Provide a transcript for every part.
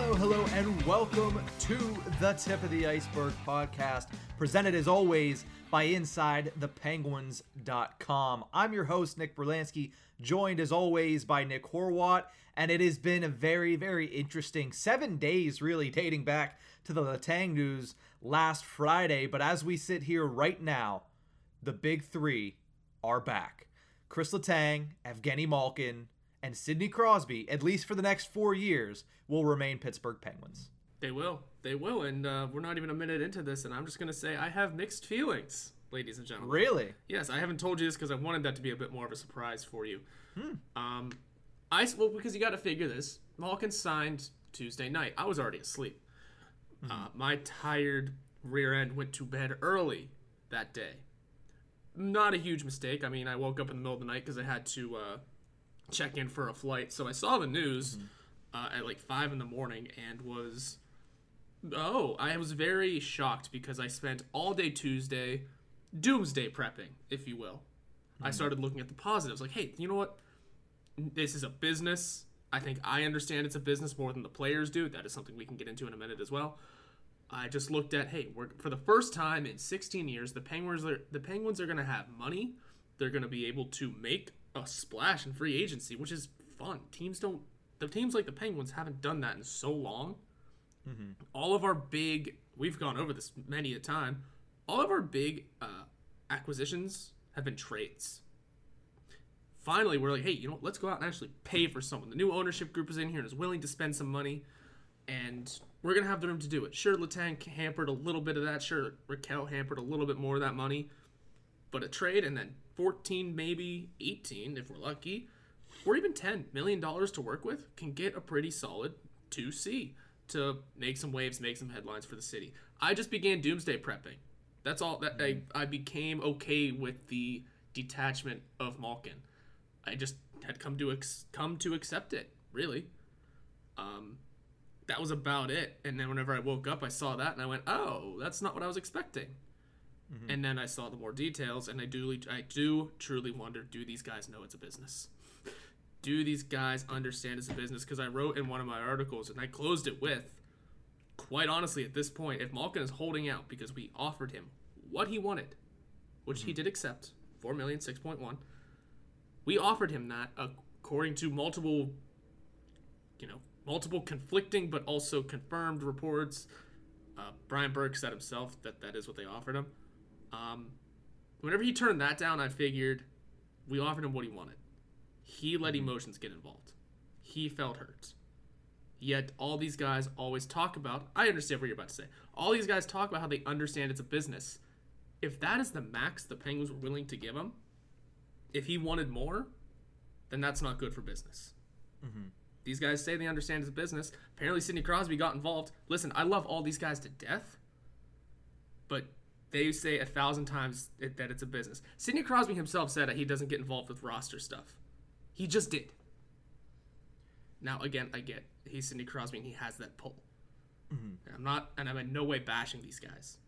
Hello, hello, and welcome to the Tip of the Iceberg podcast, presented as always by InsideThePenguins.com. I'm your host, Nick Berlansky, joined as always by Nick Horwat, and it has been a very, very interesting seven days, really, dating back to the Letang news last Friday. But as we sit here right now, the big three are back. Chris Letang, Evgeny Malkin, and Sidney Crosby, at least for the next four years, will remain Pittsburgh Penguins. They will. They will. And uh, we're not even a minute into this, and I'm just going to say I have mixed feelings, ladies and gentlemen. Really? Yes, I haven't told you this because I wanted that to be a bit more of a surprise for you. Hmm. Um, I well because you got to figure this. Malkin signed Tuesday night. I was already asleep. Mm-hmm. Uh, my tired rear end went to bed early that day. Not a huge mistake. I mean, I woke up in the middle of the night because I had to uh, check in for a flight. So I saw the news mm-hmm. uh, at like five in the morning and was oh, I was very shocked because I spent all day Tuesday doomsday prepping, if you will. Mm-hmm. I started looking at the positives, like, hey, you know what? This is a business. I think I understand it's a business more than the players do. That is something we can get into in a minute as well. I just looked at, hey, we're, for the first time in 16 years, the Penguins are the Penguins are going to have money. They're going to be able to make a splash in free agency, which is fun. Teams don't the teams like the Penguins haven't done that in so long. Mm-hmm. All of our big we've gone over this many a time. All of our big uh, acquisitions have been trades. Finally, we're like, hey, you know, let's go out and actually pay for someone. The new ownership group is in here and is willing to spend some money, and we're gonna have the room to do it. Sure, Letang hampered a little bit of that. Sure, Rakell hampered a little bit more of that money, but a trade and then 14, maybe 18 if we're lucky, or even 10 million dollars to work with can get a pretty solid 2C to make some waves, make some headlines for the city. I just began doomsday prepping. That's all that I, I became okay with the detachment of Malkin. I just had come to ex- come to accept it, really. Um, that was about it. And then whenever I woke up, I saw that and I went, "Oh, that's not what I was expecting." Mm-hmm. And then I saw the more details, and I do, I do truly wonder: Do these guys know it's a business? Do these guys understand it's a business? Because I wrote in one of my articles, and I closed it with, quite honestly, at this point, if Malkin is holding out because we offered him what he wanted, which mm-hmm. he did accept, four million, six point one, we offered him that according to multiple, you know, multiple conflicting but also confirmed reports. Uh, Brian Burke said himself that that is what they offered him. Um, whenever he turned that down, I figured we offered him what he wanted. He let mm-hmm. emotions get involved. He felt hurt. Yet all these guys always talk about. I understand what you're about to say. All these guys talk about how they understand it's a business. If that is the max the Penguins were willing to give him, if he wanted more, then that's not good for business. Mm-hmm. These guys say they understand it's a business. Apparently, Sidney Crosby got involved. Listen, I love all these guys to death, but they say a thousand times that it's a business. Sidney Crosby himself said that he doesn't get involved with roster stuff. He just did. Now, again, I get he's Sidney Crosby and he has that pull. Mm-hmm. I'm not, and I'm in no way bashing these guys,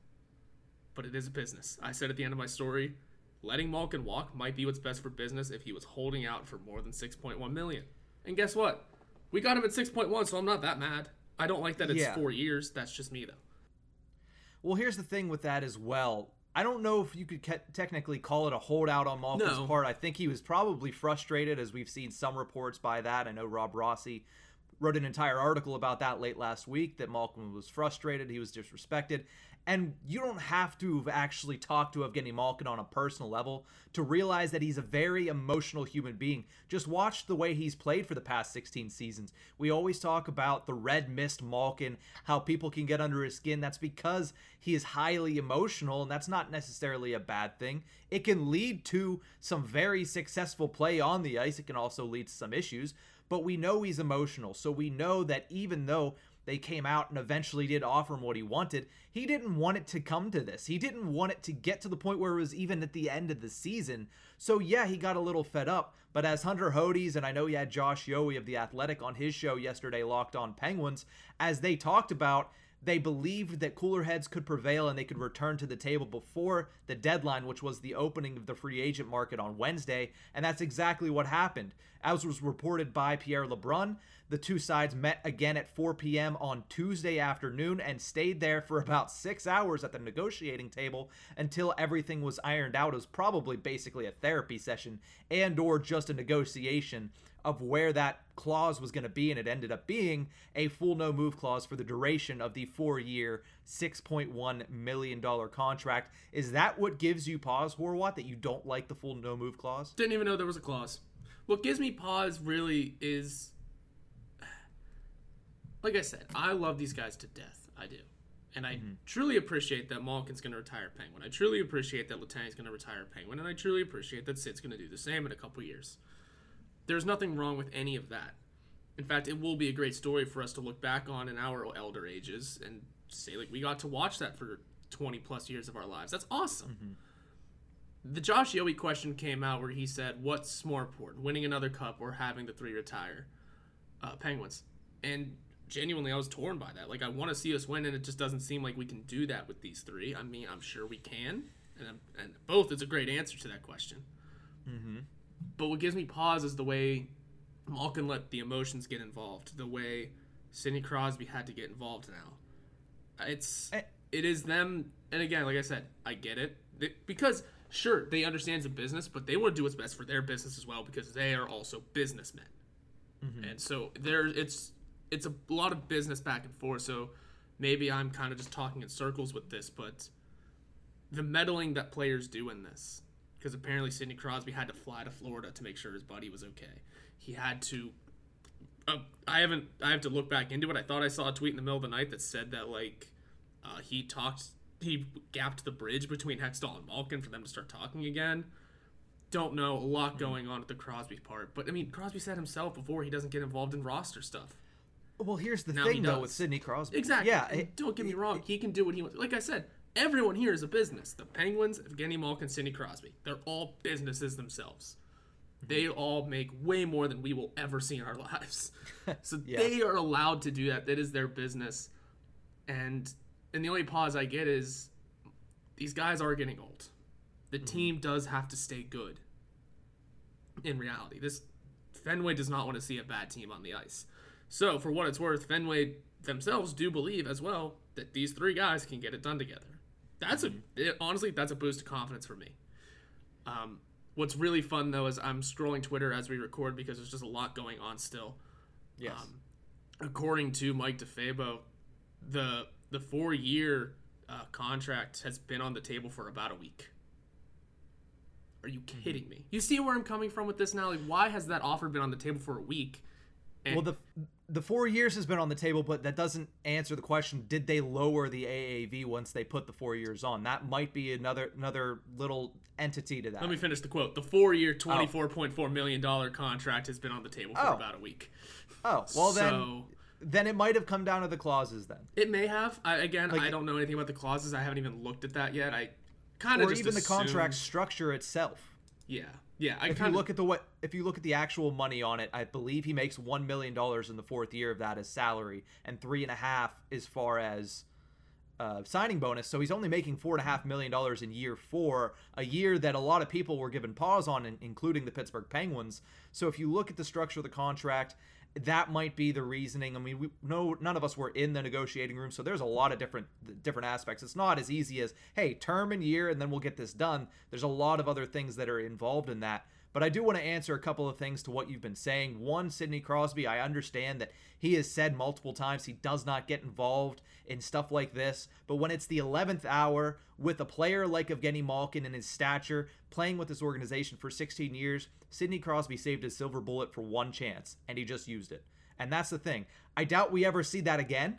but it is a business. I said at the end of my story, letting Malkin walk might be what's best for business if he was holding out for more than 6.1 million. And guess what? We got him at 6.1, so I'm not that mad. I don't like that it's yeah. four years. That's just me, though. Well, here's the thing with that as well. I don't know if you could ke- technically call it a holdout on Malkin's no. part. I think he was probably frustrated, as we've seen some reports by that. I know Rob Rossi wrote an entire article about that late last week that Malkin was frustrated, he was disrespected. And you don't have to have actually talked to Evgeny Malkin on a personal level to realize that he's a very emotional human being. Just watch the way he's played for the past 16 seasons. We always talk about the red mist Malkin, how people can get under his skin. That's because he is highly emotional, and that's not necessarily a bad thing. It can lead to some very successful play on the ice, it can also lead to some issues but we know he's emotional. So we know that even though they came out and eventually did offer him what he wanted, he didn't want it to come to this. He didn't want it to get to the point where it was even at the end of the season. So yeah, he got a little fed up. But as Hunter Hodies, and I know he had Josh Yohe of The Athletic on his show yesterday, Locked on Penguins, as they talked about, they believed that cooler heads could prevail and they could return to the table before the deadline, which was the opening of the free agent market on Wednesday. And that's exactly what happened. As was reported by Pierre LeBrun, the two sides met again at 4 p.m. on Tuesday afternoon and stayed there for about six hours at the negotiating table until everything was ironed out. It was probably basically a therapy session and or just a negotiation of where that clause was going to be, and it ended up being a full no move clause for the duration of the four year, $6.1 million contract. Is that what gives you pause, Horwat, that you don't like the full no move clause? Didn't even know there was a clause. What gives me pause really is, like I said, I love these guys to death. I do. And I mm-hmm. truly appreciate that Malkin's going to retire Penguin. I truly appreciate that Letang's going to retire Penguin. And I truly appreciate that Sid's going to do the same in a couple years. There's nothing wrong with any of that. In fact, it will be a great story for us to look back on in our elder ages and say, like, we got to watch that for 20 plus years of our lives. That's awesome. Mm-hmm. The Josh Yohe question came out where he said, What's more important, winning another cup or having the three retire uh, Penguins? And genuinely, I was torn by that. Like, I want to see us win, and it just doesn't seem like we can do that with these three. I mean, I'm sure we can, and, and both is a great answer to that question. Mm-hmm. But what gives me pause is the way Malkin let the emotions get involved, the way Sidney Crosby had to get involved now. It's it is them, and again, like I said, I get it they, because sure they understand it's a business, but they want to do what's best for their business as well because they are also businessmen, mm-hmm. and so there it's it's a lot of business back and forth. So maybe I'm kind of just talking in circles with this, but the meddling that players do in this because apparently Sidney Crosby had to fly to Florida to make sure his buddy was okay. He had to. Uh, I haven't. I have to look back into it. I thought I saw a tweet in the middle of the night that said that like uh, he talked. He gapped the bridge between Hextall and Malkin for them to start talking again. Don't know. A lot mm-hmm. going on at the Crosby part, but I mean, Crosby said himself before he doesn't get involved in roster stuff. Well, here's the now thing though with Sidney Crosby. Exactly. Yeah. It, don't get me wrong. He can do what he wants. Like I said, everyone here is a business. The Penguins, Evgeny Malkin, Sidney Crosby. They're all businesses themselves. They all make way more than we will ever see in our lives. So yeah. they are allowed to do that. That is their business. And and the only pause I get is these guys are getting old. The mm-hmm. team does have to stay good. In reality, this Fenway does not want to see a bad team on the ice. So, for what it's worth, Fenway themselves do believe as well that these three guys can get it done together that's a it, honestly that's a boost of confidence for me. Um, what's really fun though is I'm scrolling Twitter as we record because there's just a lot going on still. Yes. Um, according to Mike DeFabo, the the four year uh, contract has been on the table for about a week. Are you mm-hmm. kidding mm-hmm. me? You see where I'm coming from with this now? Like, why has that offer been on the table for a week? And well, the the four years has been on the table, but that doesn't answer the question: Did they lower the AAV once they put the four years on? That might be another another little entity to that. Let me finish the quote. The four-year, oh. twenty-four point four million dollar contract has been on the table for oh. about a week. Oh well, so, then then it might have come down to the clauses. Then it may have. I, again, like, I don't know anything about the clauses. I haven't even looked at that yet. I kind of or even assumed... the contract structure itself. Yeah. Yeah, I if kinda... you look at the what if you look at the actual money on it, I believe he makes one million dollars in the fourth year of that as salary, and three and a half as far as uh, signing bonus. So he's only making four and a half million dollars in year four, a year that a lot of people were given pause on, including the Pittsburgh Penguins. So if you look at the structure of the contract that might be the reasoning. I mean, we no none of us were in the negotiating room, so there's a lot of different different aspects. It's not as easy as hey, term and year, and then we'll get this done. There's a lot of other things that are involved in that. But I do want to answer a couple of things to what you've been saying. One, Sidney Crosby, I understand that he has said multiple times he does not get involved in stuff like this. But when it's the 11th hour with a player like Evgeny Malkin and his stature playing with this organization for 16 years, Sidney Crosby saved his silver bullet for one chance and he just used it. And that's the thing. I doubt we ever see that again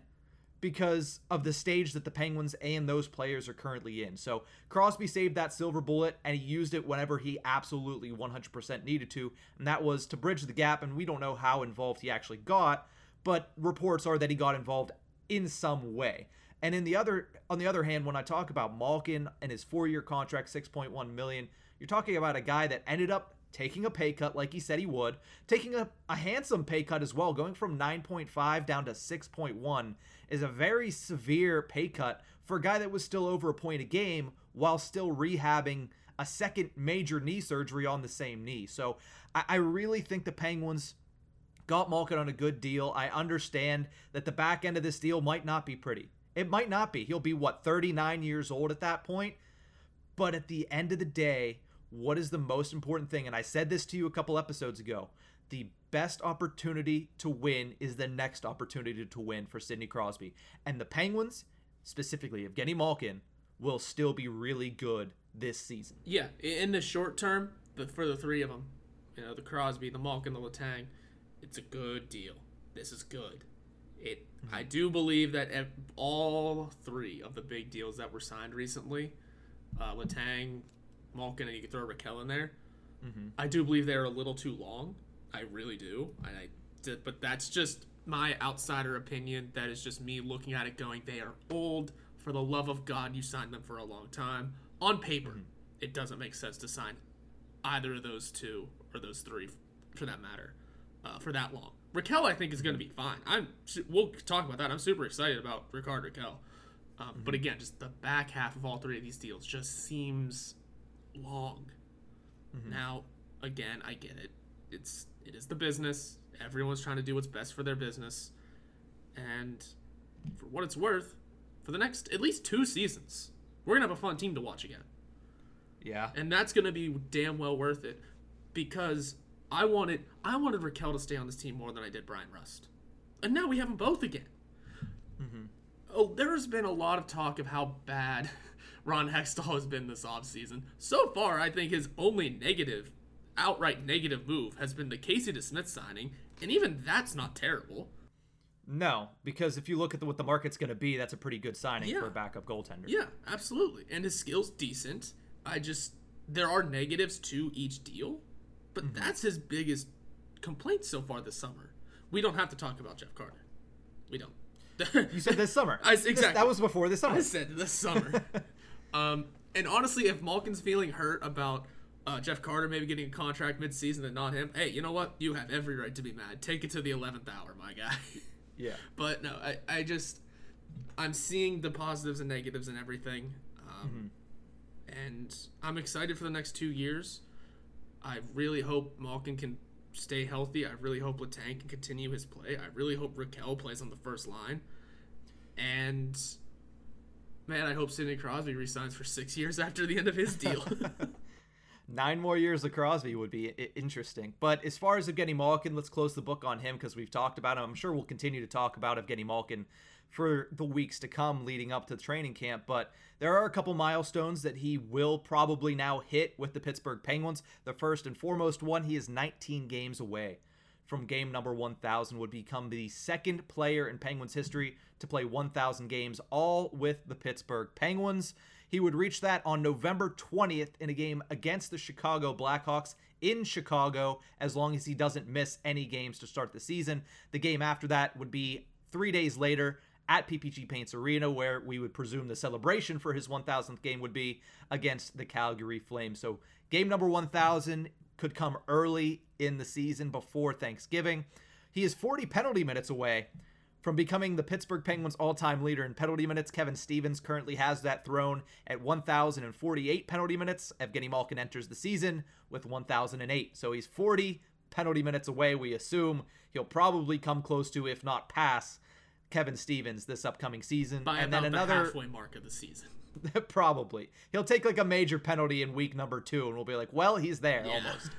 because of the stage that the Penguins and those players are currently in. So Crosby saved that silver bullet and he used it whenever he absolutely 100% needed to, and that was to bridge the gap. And we don't know how involved he actually got, but reports are that he got involved in some way. And in the other, on the other hand, when I talk about Malkin and his four-year contract, 6.1 million, you're talking about a guy that ended up taking a pay cut like he said he would, taking a, a handsome pay cut as well, going from 9.5 down to 6.1 is a very severe pay cut for a guy that was still over a point a game while still rehabbing a second major knee surgery on the same knee. So I, I really think the Penguins got Malkin on a good deal. I understand that the back end of this deal might not be pretty. It might not be. He'll be, what, 39 years old at that point? But at the end of the day, what is the most important thing? And I said this to you a couple episodes ago. The best opportunity to win is the next opportunity to win for Sidney Crosby. And the Penguins, specifically Evgeny Malkin, will still be really good this season. Yeah, in the short term, the, for the three of them, you know, the Crosby, the Malkin, the Letang, it's a good deal. This is good. It. Mm-hmm. I do believe that all three of the big deals that were signed recently, uh, Letang, Malkin, and you could throw Rakell in there. Mm-hmm. I do believe they're a little too long. I really do. I, I, but that's just my outsider opinion. That is just me looking at it, going, they are old. For the love of God, you signed them for a long time. On paper, mm-hmm. it doesn't make sense to sign either of those two or those three, for that matter, uh, for that long. Rakell, I think, is going to be fine. I'm. We'll talk about that. I'm super excited about Rickard Rakell. Um, mm-hmm. But again, just the back half of all three of these deals just seems long. Mm-hmm. Now, again, I get it. It's it is the business. Everyone's trying to do what's best for their business, and for what it's worth, for the next at least two seasons, we're gonna have a fun team to watch again. Yeah, and that's gonna be damn well worth it, because I wanted I wanted Rakell to stay on this team more than I did Brian Rust, and now we have them both again. Mm-hmm. Oh, there's been a lot of talk of how bad Ron Hextall has been this offseason. So far, I think his only negative, outright negative move has been the Casey DeSmith signing, and even that's not terrible. No, because if you look at the, what the market's going to be, that's a pretty good signing yeah. for a backup goaltender. Yeah, absolutely. And his skill's decent. I just there are negatives to each deal, but mm-hmm. that's his biggest complaint so far this summer. We don't have to talk about Jeff Carter. We don't. you said this summer. I, exactly. This, that was before this summer. I said this summer. Um, and honestly, if Malkin's feeling hurt about uh, Jeff Carter maybe getting a contract mid-season and not him, hey, you know what? You have every right to be mad. Take it to the eleventh hour, my guy. yeah. But no, I, I just I'm seeing the positives and negatives and everything, um, mm-hmm. and I'm excited for the next two years. I really hope Malkin can stay healthy. I really hope Letang can continue his play. I really hope Rakell plays on the first line, and Man, I hope Sidney Crosby resigns for six years after the end of his deal. Nine more years of Crosby would be interesting. But as far as Evgeny Malkin, let's close the book on him because we've talked about him. I'm sure we'll continue to talk about Evgeny Malkin for the weeks to come leading up to the training camp. But there are a couple milestones that he will probably now hit with the Pittsburgh Penguins. The first and foremost one, he is 19 games away from game number 1000 would become the second player in Penguins history to play 1000 games all with the Pittsburgh Penguins. He would reach that on November 20th in a game against the Chicago Blackhawks in Chicago as long as he doesn't miss any games to start the season. The game after that would be 3 days later at PPG Paints Arena, where we would presume the celebration for his 1000th game would be against the Calgary Flames. So, game number 1000 could come early in the season before Thanksgiving. He is 40 penalty minutes away from becoming the Pittsburgh Penguins all time leader in penalty minutes. Kevin Stevens currently has that throne at 1,048 penalty minutes. Evgeny Malkin enters the season with 1,008. So he's 40 penalty minutes away. We assume he'll probably come close to, if not pass, Kevin Stevens this upcoming season. By and then another the halfway mark of the season. Probably. He'll take like a major penalty in week number two, and we'll be like, well, he's there yeah. almost.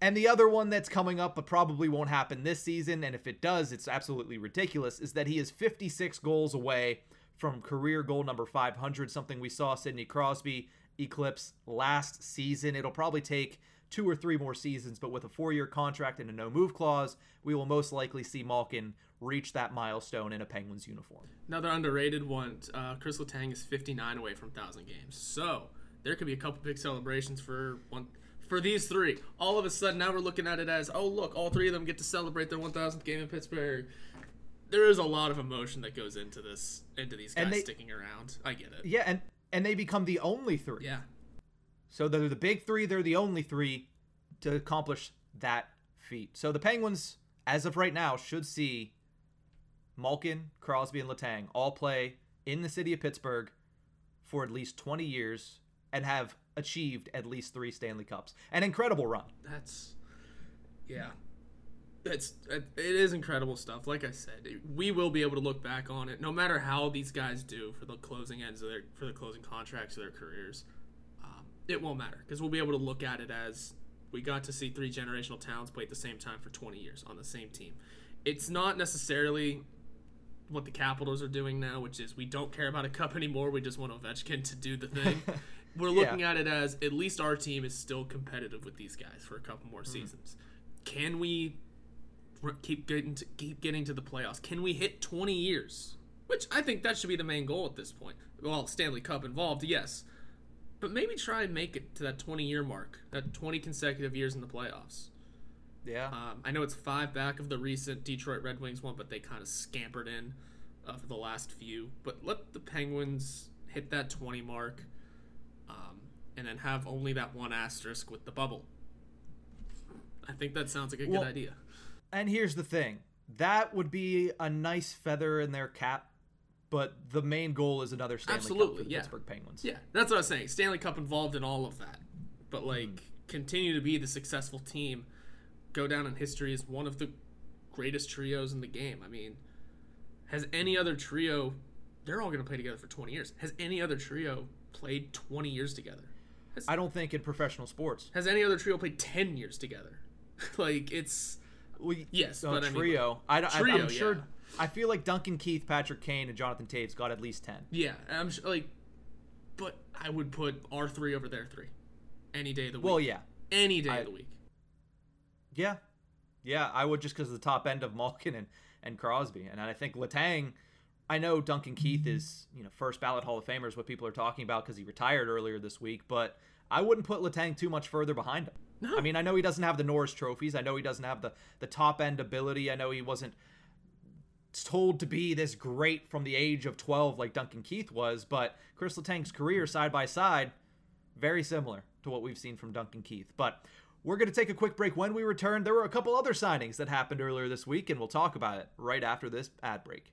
And the other one that's coming up, but probably won't happen this season, and if it does, it's absolutely ridiculous, is that he is 56 goals away from career goal number 500, something we saw Sidney Crosby eclipse last season. It'll probably take two or three more seasons, but with a four year contract and a no move clause, we will most likely see Malkin reach that milestone in a Penguins uniform. Another underrated one uh, Chris Letang is 59 away from 1,000 games. So there could be a couple big celebrations for one. For these three, all of a sudden now we're looking at it as, oh look, all three of them get to celebrate their 1,000th game in Pittsburgh there is a lot of emotion that goes into this into these guys they, sticking around. I get it. Yeah, and and they become the only three. Yeah. So they're the big three. They're the only three to accomplish that feat. So the Penguins, as of right now, should see Malkin, Crosby, and Letang all play in the city of Pittsburgh for at least 20 years and have achieved at least three Stanley Cups. An incredible run. That's, yeah. It's it is incredible stuff. Like I said, we will be able to look back on it, no matter how these guys do for the closing ends of their for the closing contracts of their careers. Um, it won't matter because we'll be able to look at it as we got to see three generational talents play at the same time for 20 years on the same team. It's not necessarily what the Capitals are doing now, which is we don't care about a cup anymore. We just want Ovechkin to do the thing. We're looking yeah. at it as at least our team is still competitive with these guys for a couple more mm-hmm. seasons. Can we keep getting to, keep getting to the playoffs? Can we hit 20 years? Which I think that should be the main goal at this point. Well, Stanley Cup involved, yes, but maybe try and make it to that 20 year mark, that 20 consecutive years in the playoffs. Yeah. Um, I know it's five back of the recent Detroit Red Wings one, but they kind of scampered in uh, for the last few. But let the Penguins hit that 20 mark and then have only that one asterisk with the bubble. I think that sounds like a well, good idea. And here's the thing that would be a nice feather in their cap but the main goal is another Stanley Absolutely, Cup for the yeah. Pittsburgh Penguins. Yeah, that's what I was saying. Stanley Cup involved in all of that, but like mm. continue to be the successful team go down in history as one of the greatest trios in the game. I mean, has any other trio? They're all going to play together for 20 years. Has any other trio played 20 years together? Has, I don't think in professional sports. Has any other trio played 10 years together? like it's well, yes, no, but trio. I, mean, I, trio, I am sure. Yeah. I feel like Duncan Keith, Patrick Kane, and Jonathan Toews got at least 10. Yeah, I'm sure, like, but I would put our three over their three, any day of the week. Well, yeah, any day I, of the week. Yeah, yeah, I would just because of the top end of Malkin and, and Crosby, and I think Letang. I know Duncan Keith is you know first ballot Hall of Famer is what people are talking about because he retired earlier this week, but I wouldn't put Letang too much further behind him. No. I mean, I know he doesn't have the Norris trophies. I know he doesn't have the the top end ability. I know he wasn't told to be this great from the age of 12 like Duncan Keith was, but Chris Letang's career side by side very similar to what we've seen from Duncan Keith. But we're going to take a quick break. When we return, there were a couple other signings that happened earlier this week, and we'll talk about it right after this ad break.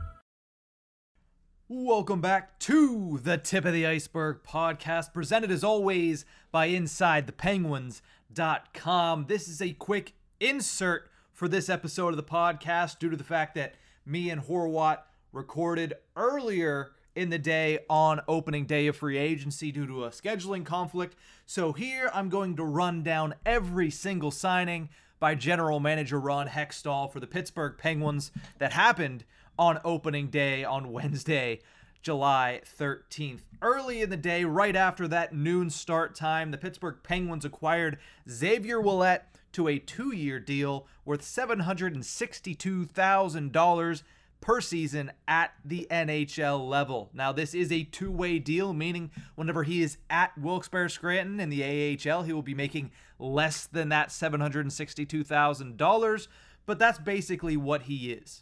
Welcome back to the Tip of the Iceberg podcast, presented as always by InsideThePenguins.com. This is a quick insert for this episode of the podcast due to the fact that me and Horwat recorded earlier in the day on opening day of free agency due to a scheduling conflict. So here I'm going to run down every single signing by general manager Ron Hextall for the Pittsburgh Penguins that happened on opening day on Wednesday, July 13th. Early in the day, right after that noon start time, the Pittsburgh Penguins acquired Xavier Ouellet to a two year deal worth $762,000 per season at the NHL level. Now, this is a two way deal, meaning whenever he is at Wilkes-Barre Scranton in the AHL, he will be making less than that $762,000, but that's basically what he is.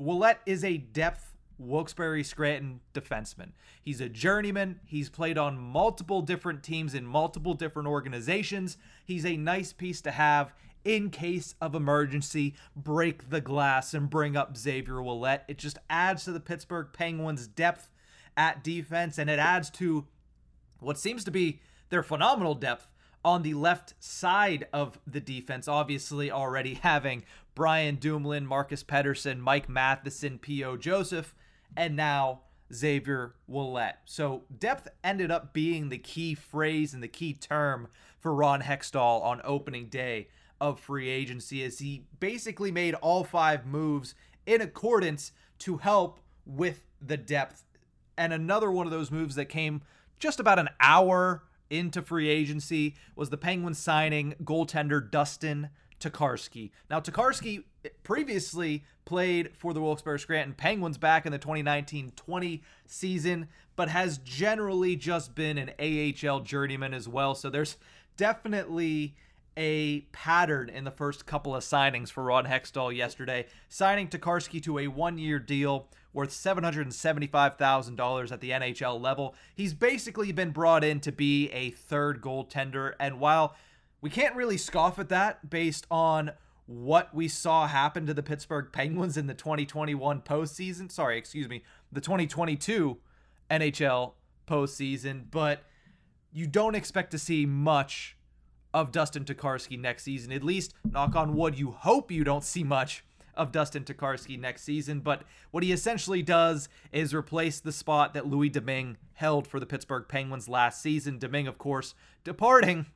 Ouellet is a depth Wilkes-Barre Scranton defenseman. He's a journeyman. He's played on multiple different teams in multiple different organizations. He's a nice piece to have in case of emergency, break the glass and bring up Xavier Ouellet. It just adds to the Pittsburgh Penguins' depth at defense, and it adds to what seems to be their phenomenal depth on the left side of the defense. Obviously, already having Brian Dumoulin, Marcus Pettersson, Mike Matheson, P.O. Joseph, and now Xavier Ouellet. So depth ended up being the key phrase and the key term for Ron Hextall on opening day of free agency as he basically made all five moves in accordance to help with the depth. And another one of those moves that came just about an hour into free agency was the Penguins signing goaltender Dustin Tokarski. Now, Tokarski previously played for the Wilkes-Barre Scranton Penguins back in the 2019-20 season, but has generally just been an AHL journeyman as well. So there's definitely a pattern in the first couple of signings for Ron Hextall yesterday, signing Tokarski to a one-year deal worth $775,000 at the NHL level. He's basically been brought in to be a third goaltender, and while we can't really scoff at that based on what we saw happen to the Pittsburgh Penguins in the 2021 postseason. Sorry, excuse me, the 2022 NHL postseason, but you don't expect to see much of Dustin Tokarski next season. At least, knock on wood, you hope you don't see much of Dustin Tokarski next season. But what he essentially does is replace the spot that Louis Domingue held for the Pittsburgh Penguins last season. Domingue, of course, departing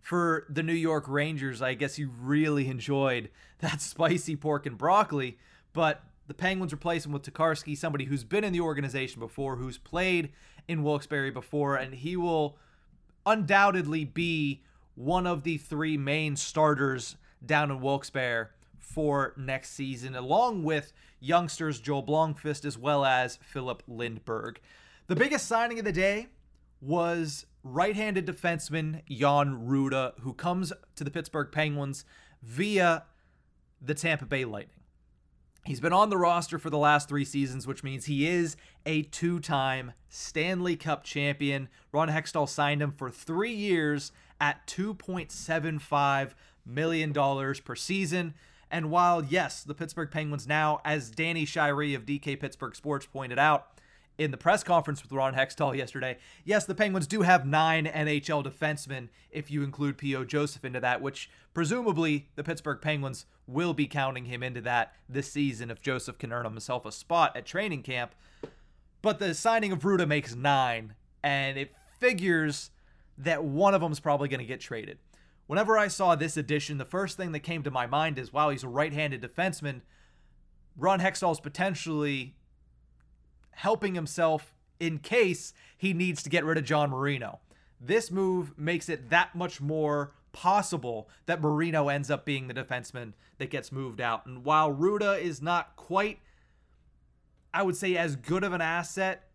for the New York Rangers. I guess he really enjoyed that spicy pork and broccoli, but the Penguins replace him with Tokarski, somebody who's been in the organization before, who's played in Wilkes-Barre before, and he will undoubtedly be one of the three main starters down in Wilkes-Barre for next season, along with youngsters Joel Blomqvist as well as Filip Lindberg. The biggest signing of the day was right-handed defenseman Jan Rutta, who comes to the Pittsburgh Penguins via the Tampa Bay Lightning. He's been on the roster for the last three seasons, which means he is a two time Stanley Cup champion. Ron Hextall signed him for three years at $2.75 million per season. And while, yes, the Pittsburgh Penguins now, as Danny Shirey of DK Pittsburgh Sports pointed out, in the press conference with Ron Hextall yesterday, yes, the Penguins do have nine NHL defensemen if you include P.O. Joseph into that, which presumably the Pittsburgh Penguins will be counting him into that this season if Joseph can earn himself a spot at training camp. But the signing of Rutta makes nine, and it figures that one of them is probably going to get traded. Whenever I saw this addition, the first thing that came to my mind is wow, he's a right handed defenseman. Ron Hextall's potentially helping himself in case he needs to get rid of John Marino. This move makes it that much more possible that Marino ends up being the defenseman that gets moved out. And while Rutta is not quite, I would say, as good of an asset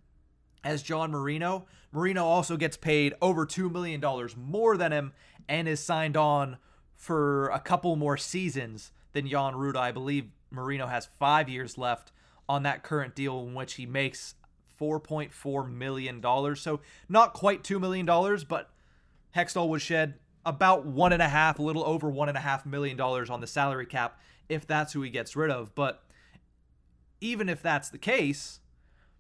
as John Marino, Marino also gets paid over $2 million more than him and is signed on for a couple more seasons than Jan Rutta. I believe Marino has five years left on that current deal in which he makes $4.4 million. So not quite $2 million, but Hextall would shed about one and a half, a little over one and a half million dollars on the salary cap if that's who he gets rid of. But even if that's the case,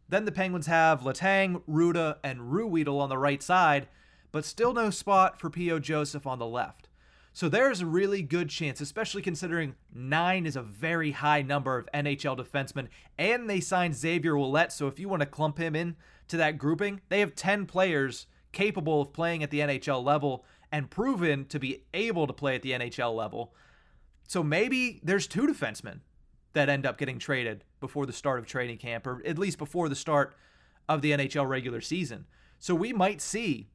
then the Penguins have Letang, Rutta, and Ruhwedel on the right side, but still no spot for P.O. Joseph on the left. So there's a really good chance, especially considering nine is a very high number of NHL defensemen, and they signed Xavier Ouellet. So if you want to clump him in to that grouping, they have 10 players capable of playing at the NHL level and proven to be able to play at the NHL level. So maybe there's two defensemen that end up getting traded before the start of training camp, or at least before the start of the NHL regular season. So we might see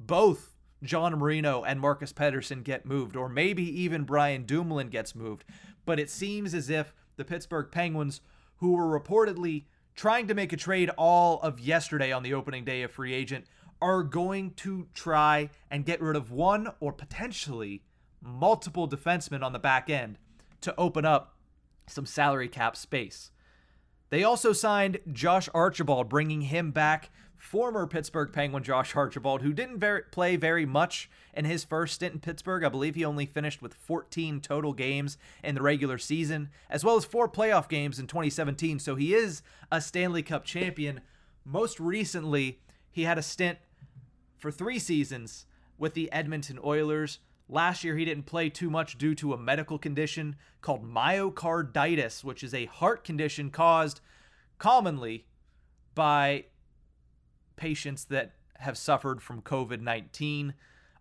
both John Marino and Marcus Pettersson get moved, or maybe even Brian Dumoulin gets moved. But it seems as if the Pittsburgh Penguins, who were reportedly trying to make a trade all of yesterday on the opening day of free agent, are going to try and get rid of one or potentially multiple defensemen on the back end to open up some salary cap space. They also signed Josh Archibald, bringing him back former Pittsburgh Penguin Josh Archibald, who didn't very, play very much in his first stint in Pittsburgh. I believe he only finished with 14 total games in the regular season, as well as four playoff games in 2017. So he is a Stanley Cup champion. Most recently, he had a stint for three seasons with the Edmonton Oilers. Last year, he didn't play too much due to a medical condition called myocarditis, which is a heart condition caused commonly by patients that have suffered from COVID 19.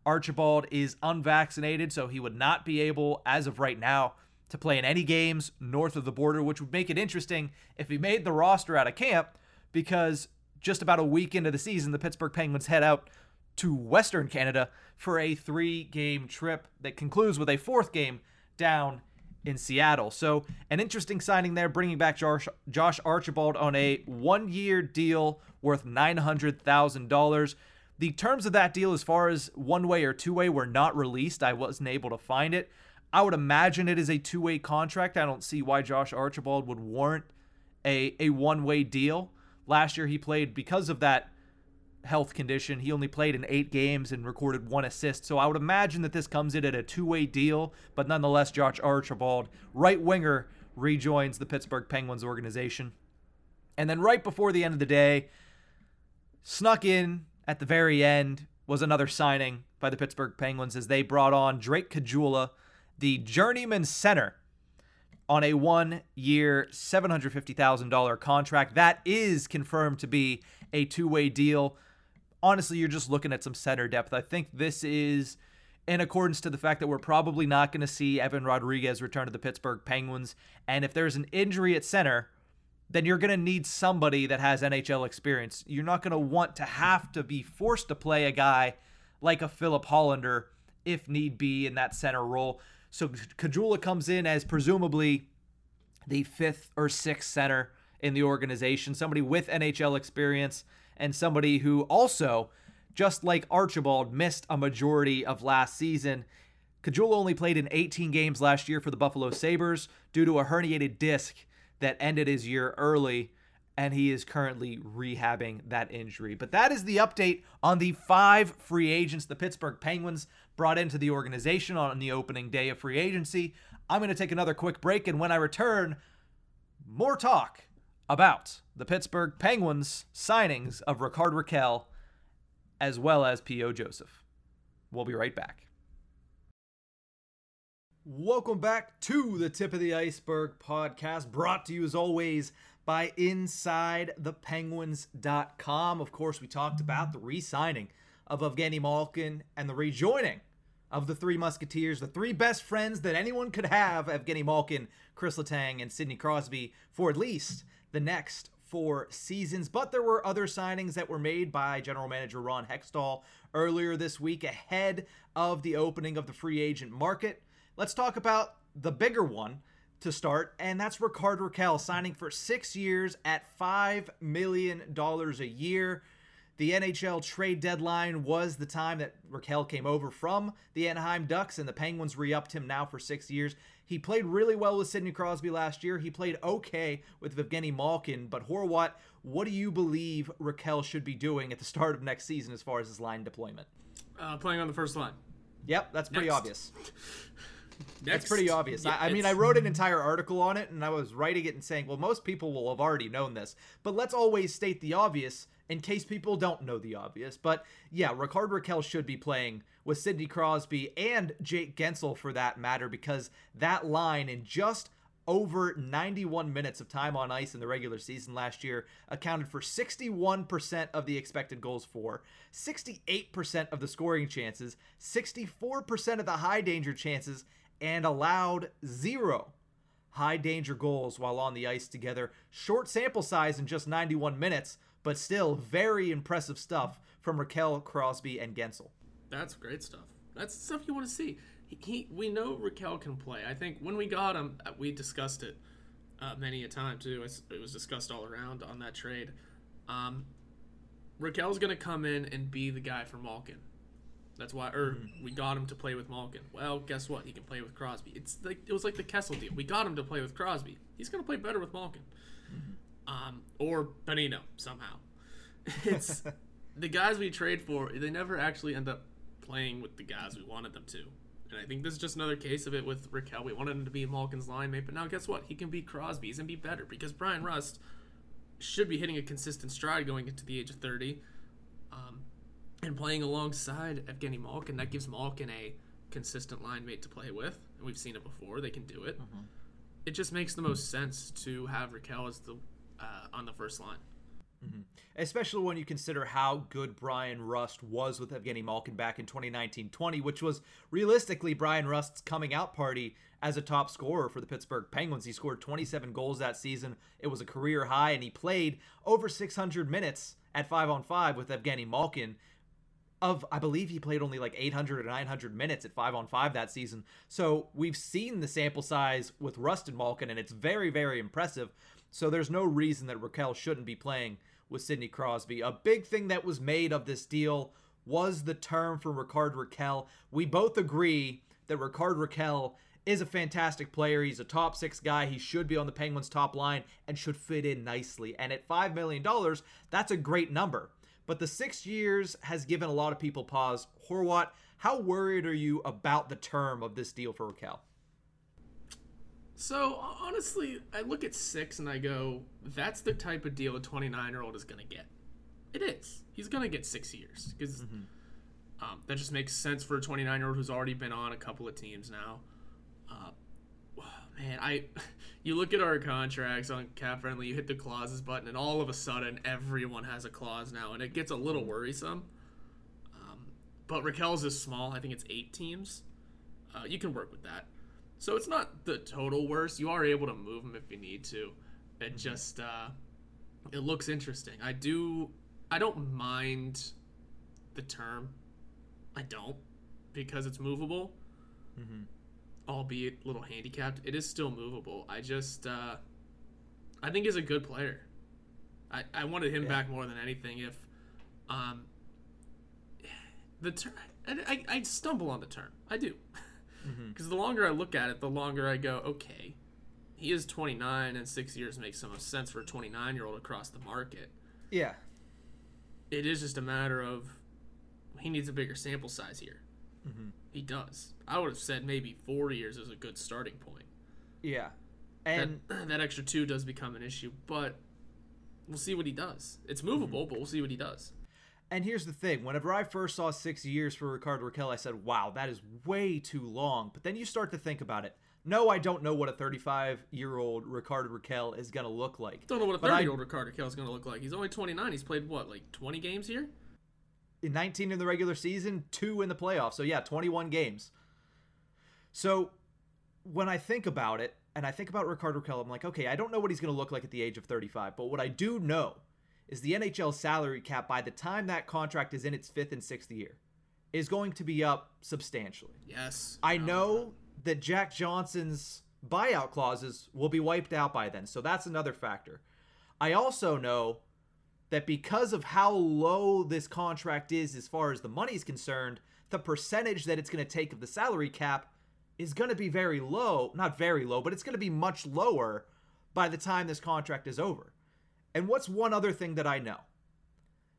Archibald is unvaccinated, so he would not be able, as of right now, to play in any games north of the border, which would make it interesting if he made the roster out of camp because just about a week into the season, the Pittsburgh Penguins head out to Western Canada for a three game trip that concludes with a fourth game down in Seattle. So, an interesting signing there, bringing back Josh, Josh Archibald on a one year deal worth $900,000. The terms of that deal, as far as one way or two way, were not released. I wasn't able to find it. I would imagine it is a two way contract. I don't see why Josh Archibald would warrant a, a one way deal. Last year, he played because of that health condition. He only played in eight games and recorded one assist. So I would imagine that this comes in at a two way deal, but nonetheless, Josh Archibald, right winger, rejoins the Pittsburgh Penguins organization. And then right before the end of the day, snuck in at the very end was another signing by the Pittsburgh Penguins as they brought on Drake Caggiula, the journeyman center, on a one year, $750,000 contract. That is confirmed to be a two way deal honestly, you're just looking at some center depth. I think this is in accordance to the fact that we're probably not going to see Evan Rodrigues return to the Pittsburgh Penguins. And if there's an injury at center, then you're going to need somebody that has NHL experience. You're not going to want to have to be forced to play a guy like a Filip Hallander if need be in that center role. So Caggiula comes in as presumably the fifth or sixth center in the organization, somebody with NHL experience and somebody who also, just like Archibald, missed a majority of last season. Caggiula only played in 18 games last year for the Buffalo Sabres due to a herniated disc that ended his year early, and he is currently rehabbing that injury. But that is the update on the five free agents the Pittsburgh Penguins brought into the organization on the opening day of free agency. I'm going to take another quick break, and when I return, more talk about the Pittsburgh Penguins signings of Rickard Rakell as well as P.O. Joseph. We'll be right back. Welcome back to the Tip of the Iceberg podcast, brought to you as always by InsideThePenguins.com. Of course, we talked about the re signing of Evgeny Malkin and the rejoining of the three Musketeers, the three best friends that anyone could have Evgeny Malkin, Chris Letang, and Sidney Crosby for at least the next four seasons. But there were other signings that were made by general manager Ron Hextall earlier this week ahead of the opening of the free agent market. Let's talk about the bigger one to start, and that's Rickard Rakell signing for six years at $5 million a year. The NHL trade deadline was the time that Rakell came over from the Anaheim Ducks, and the Penguins re upped him now for six years. He played really well with Sidney Crosby last year. He played okay with Evgeny Malkin. But Horwat, what do you believe Rakell should be doing at the start of next season as far as his line deployment? Uh, playing on the first line. Yep, that's pretty Next. obvious. That's pretty obvious. Yeah, I, I mean, I wrote an entire article on it, and I was writing it and saying, well, most people will have already known this, but let's always state the obvious in case people don't know the obvious. But yeah, Rickard Rakell should be playing with Sidney Crosby and Jake Guentzel for that matter, because that line in just over 91 minutes of time on ice in the regular season last year accounted for 61% of the expected goals for, 68% of the scoring chances, 64% of the high danger chances, and allowed zero high danger goals while on the ice together. Short sample size in just 91 minutes, but still very impressive stuff from Rakell Crosby, and Guentzel. That's great stuff. That's stuff you want to see. He, he we know Rakell can play. I think when we got him, uh, we discussed it uh, many a time too. It was discussed all around on that trade. Um, Rakell's going to come in and be the guy for Malkin. That's why, or mm-hmm. we got him to play with Malkin. Well, guess what? He can play with Crosby. It's like it was like the Kessel deal. We got him to play with Crosby. He's going to play better with Malkin. Um, or Bonino somehow. It's the guys we trade for. They never actually end up playing with the guys we wanted them to. And I think this is just another case of it with Rakell. We wanted him to be Malkin's line mate, but now guess what? He can be Crosby's and be better because Brian Rust should be hitting a consistent stride going into the age of 30. Um, and playing alongside Evgeny Malkin, that gives Malkin a consistent line mate to play with. And we've seen it before. They can do it. Mm-hmm. It just makes the most sense to have Rakell as the uh, on the first line. Mm-hmm. Especially when you consider how good Brian Rust was with Evgeny Malkin back in 2019 20, which was realistically Brian Rust's coming out party as a top scorer for the Pittsburgh Penguins. He scored 27 goals that season. It was a career high, and he played over 600 minutes at 5 on 5 with Evgeny Malkin. of I believe he played only like 800 or 900 minutes at 5 on 5 that season. So we've seen the sample size with Rust and Malkin and it's very very impressive. So there's no reason that Rakell shouldn't be playing with Sidney Crosby. A big thing that was made of this deal was the term for Rickard Rakell. We both agree that Rickard Rakell is a fantastic player. He's a top six guy. He should be on the Penguins' top line and should fit in nicely. And at $5 million, that's a great number. But the six years has given a lot of people pause. Horwat, how worried are you about the term of this deal for Rakell? So honestly, I look at six and I go, that's the type of deal a 29 year old is going to get. It is. He's going to get six years because mm-hmm. um, that just makes sense for a 29 year old who's already been on a couple of teams now. Uh, man, I you look at our contracts on Cap Friendly, you hit the clauses button, and all of a sudden everyone has a clause now, and it gets a little worrisome. Um, but Rakell's is small. I think it's eight teams. Uh, you can work with that. So it's not the total worst. You are able to move them if you need to. It mm-hmm. just uh, it looks interesting. I do. I don't mind the term. I don't because it's movable. Mm-hmm albeit a little handicapped, it is still movable. I just, uh, I think he's a good player. I, I wanted him yeah. back more than anything. If, um, the term, I, I, stumble on the term. I do. Because mm-hmm. the longer I look at it, the longer I go, okay, he is 29 and six years makes some sense for a 29 year old across the market. Yeah. It is just a matter of he needs a bigger sample size here. Mm-hmm. He does. I would have said maybe four years is a good starting point. Yeah, and that, that extra two does become an issue, but we'll see what he does. It's movable, mm-hmm. but we'll see what he does. And here's the thing: whenever I first saw six years for Rickard Rakell, I said, "Wow, that is way too long." But then you start to think about it. No, I don't know what a 35 year old Rickard Rakell is going to look like. Don't know what a 30 year old Rickard Rakell is going to look like. He's only 29. He's played what, like 20 games here? 19 in the regular season, two in the playoffs. So yeah, 21 games. So when I think about it, and I think about Rickard Rakell, I'm like, okay, I don't know what he's going to look like at the age of 35, but what I do know is the NHL salary cap by the time that contract is in its fifth and sixth year is going to be up substantially. Yes. I know that Jack Johnson's buyout clauses will be wiped out by then, so that's another factor. I also know that because of how low this contract is as far as the money is concerned, the percentage that it's going to take of the salary cap is going to be very low. Not very low, but it's going to be much lower by the time this contract is over. And what's one other thing that I know?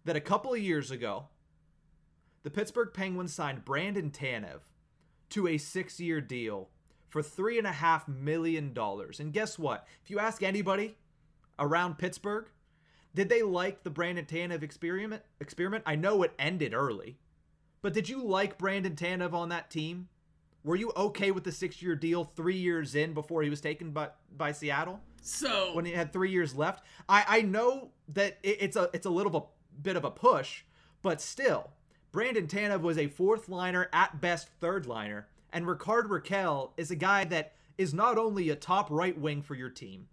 That a couple of years ago, the Pittsburgh Penguins signed Brandon Tanev to a six year deal for $3.5 million. And guess what? If you ask anybody around Pittsburgh, did they like the Brandon Tanev experiment? Experiment. I know it ended early, but did you like Brandon Tanev on that team? Were you okay with the six-year deal three years in before he was taken by by Seattle? So when he had three years left, I I know that it, it's a it's a little of a bit of a push, but still, Brandon Tanev was a fourth liner at best third liner, and Rickard Rakell is a guy that is not only a top right wing for your team,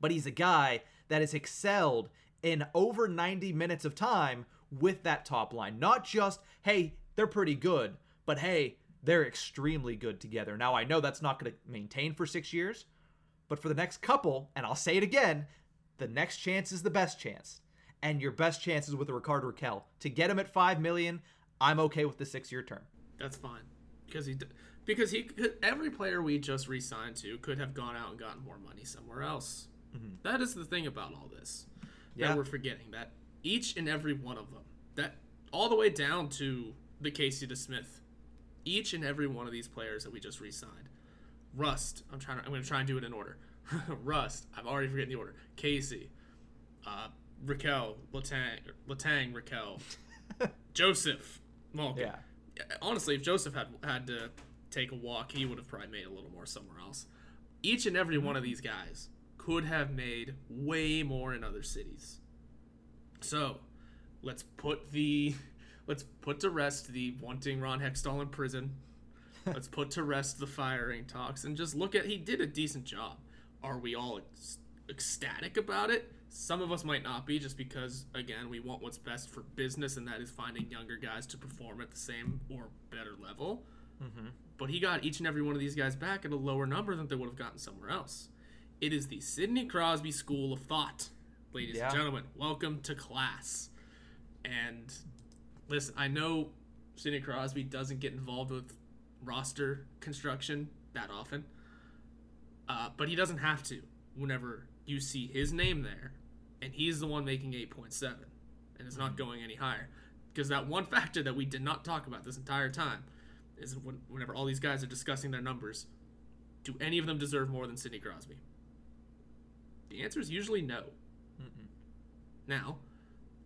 but he's a guy that has excelled in over 90 minutes of time with that top line. Not just, hey, they're pretty good, but hey, they're extremely good together. Now, I know that's not going to maintain for six years, but for the next couple, and I'll say it again, the next chance is the best chance. And your best chance is with Rickard Rakell. To get him at five million, I'm okay with the six-year term. That's fine because he because he could, every player we just re-signed to could have gone out and gotten more money somewhere else. Mm-hmm. That is the thing about all this yeah. that we're forgetting that each and every one of them, that all the way down to the Casey DeSmith, each and every one of these players that we just re-signed, Rust. I'm trying. To, I'm going to try and do it in order. Rust. I've already forgetting the order. Casey, uh, Rakell, Letang, Letang, Rakell, Joseph, Malkin. Yeah. Honestly, if Joseph had had to take a walk, he would have probably made a little more somewhere else. Each and every one of these guys could have made way more in other cities. So, let's put the let's put to rest the wanting Ron Hextall in prison. Let's put to rest the firing talks and just look at he did a decent job. Are we all ec- ecstatic about it? Some of us might not be, just because again we want what's best for business, and that is finding younger guys to perform at the same or better level. Mm-hmm. But he got each and every one of these guys back at a lower number than they would have gotten somewhere else. It is the Sidney Crosby School of Thought, ladies yeah. and gentlemen. Welcome to class. And listen, I know Sidney Crosby doesn't get involved with roster construction that often, uh, but he doesn't have to whenever you see his name there, and he's the one making 8.7 and is not mm-hmm. going any higher. Because that one factor that we did not talk about this entire time is when, whenever all these guys are discussing their numbers, do any of them deserve more than Sidney Crosby? The answer is usually no. Mm-mm. Now,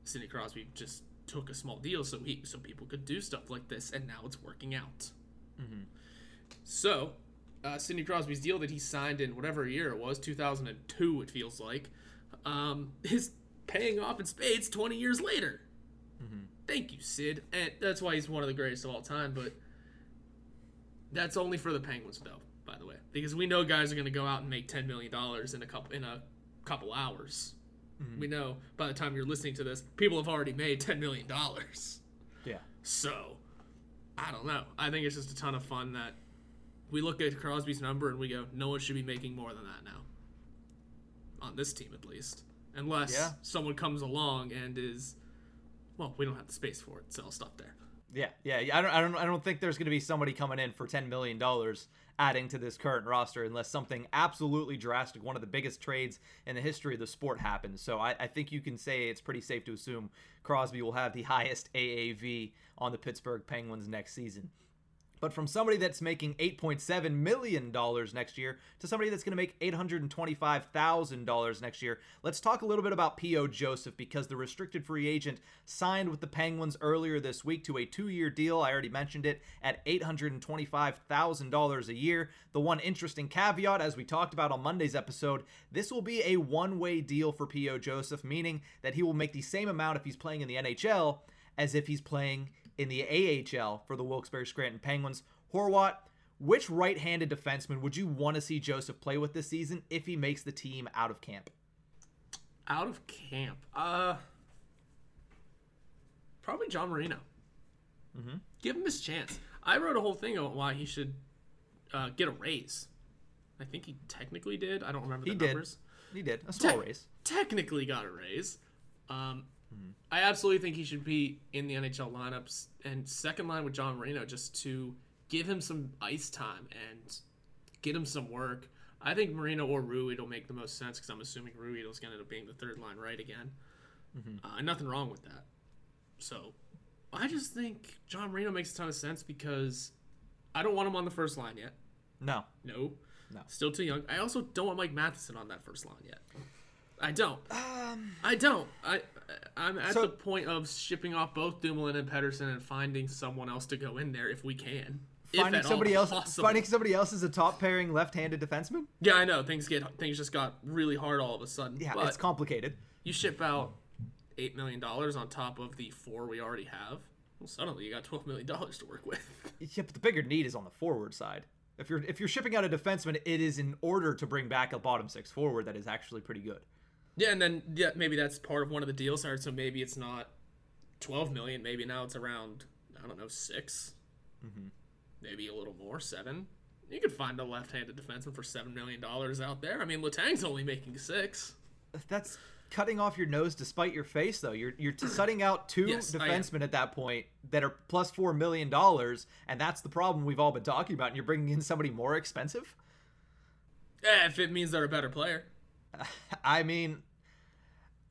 Sidney Crosby just took a small deal so he so people could do stuff like this, and now it's working out. Mm-hmm. So, uh, Sidney Crosby's deal that he signed in whatever year it was, 2002, it feels like, um, is paying off in spades 20 years later. Mm-hmm. Thank you, Sid. And that's why he's one of the greatest of all time, but that's only for the Penguins, though, by the way, because we know guys are going to go out and make $10 million in a couple in a couple hours. Mm-hmm. We know by the time you're listening to this, people have already made $10 million. Yeah. So, I don't know. I think it's just a ton of fun that we look at Crosby's number and we go, no one should be making more than that now. On this team, at least. Unless yeah. someone comes along and is, well, we don't have the space for it, so I'll stop there. Yeah, yeah. I don't, I don't, I don't think there's going to be somebody coming in for ten million dollars adding to this current roster unless something absolutely drastic, one of the biggest trades in the history of the sport happens. So I, I think you can say it's pretty safe to assume Crosby will have the highest AAV on the Pittsburgh Penguins next season. But from somebody that's making $8.7 million next year to somebody that's going to make $825,000 next year, let's talk a little bit about P.O. Joseph because the restricted free agent signed with the Penguins earlier this week to a two year deal. I already mentioned it at $825,000 a year. The one interesting caveat, as we talked about on Monday's episode, this will be a one way deal for P.O. Joseph, meaning that he will make the same amount if he's playing in the NHL as if he's playing in the AHL for the Wilkes-Barre Scranton Penguins. Horwat, which right-handed defenseman would you want to see Joseph play with this season if he makes the team out of camp? Out of camp, uh, probably John Marino. Mm-hmm. Give him his chance. I wrote a whole thing on why he should uh, get a raise. I think he technically did. I don't remember the he numbers. Did. He did a small Te- raise. Technically got a raise. Um, Mm-hmm. I absolutely think he should be in the NHL lineups and second line with John Marino just to give him some ice time and get him some work. I think Marino or Ruhwedel will make the most sense because I'm assuming Ruhwedel's going to end up being the third line right again. Mm-hmm. Uh, nothing wrong with that. So I just think John Marino makes a ton of sense because I don't want him on the first line yet. No. No. No. Still too young. I also don't want Mike Matheson on that first line yet. I don't. Um, I don't. I I'm at so, the point of shipping off both Dumoulin and Pettersson and finding someone else to go in there if we can. Finding somebody else. Possible. Finding somebody else as a top pairing left-handed defenseman. Yeah, I know things get things just got really hard all of a sudden. Yeah, it's complicated. You ship out eight million dollars on top of the four we already have. Well, suddenly you got twelve million dollars to work with. yeah, but the bigger need is on the forward side. If you're if you're shipping out a defenseman, it is in order to bring back a bottom six forward that is actually pretty good. Yeah, and then yeah, maybe that's part of one of the deals. So maybe it's not twelve million. Maybe now it's around I don't know 6 mm-hmm. maybe a little more, seven. You could find a left-handed defenseman for seven million dollars out there. I mean, Letang's only making six. That's cutting off your nose despite your face, though. You're you're setting out two yes, defensemen at that point that are plus four million dollars, and that's the problem we've all been talking about. And you're bringing in somebody more expensive. Yeah, if it means they're a better player. I mean,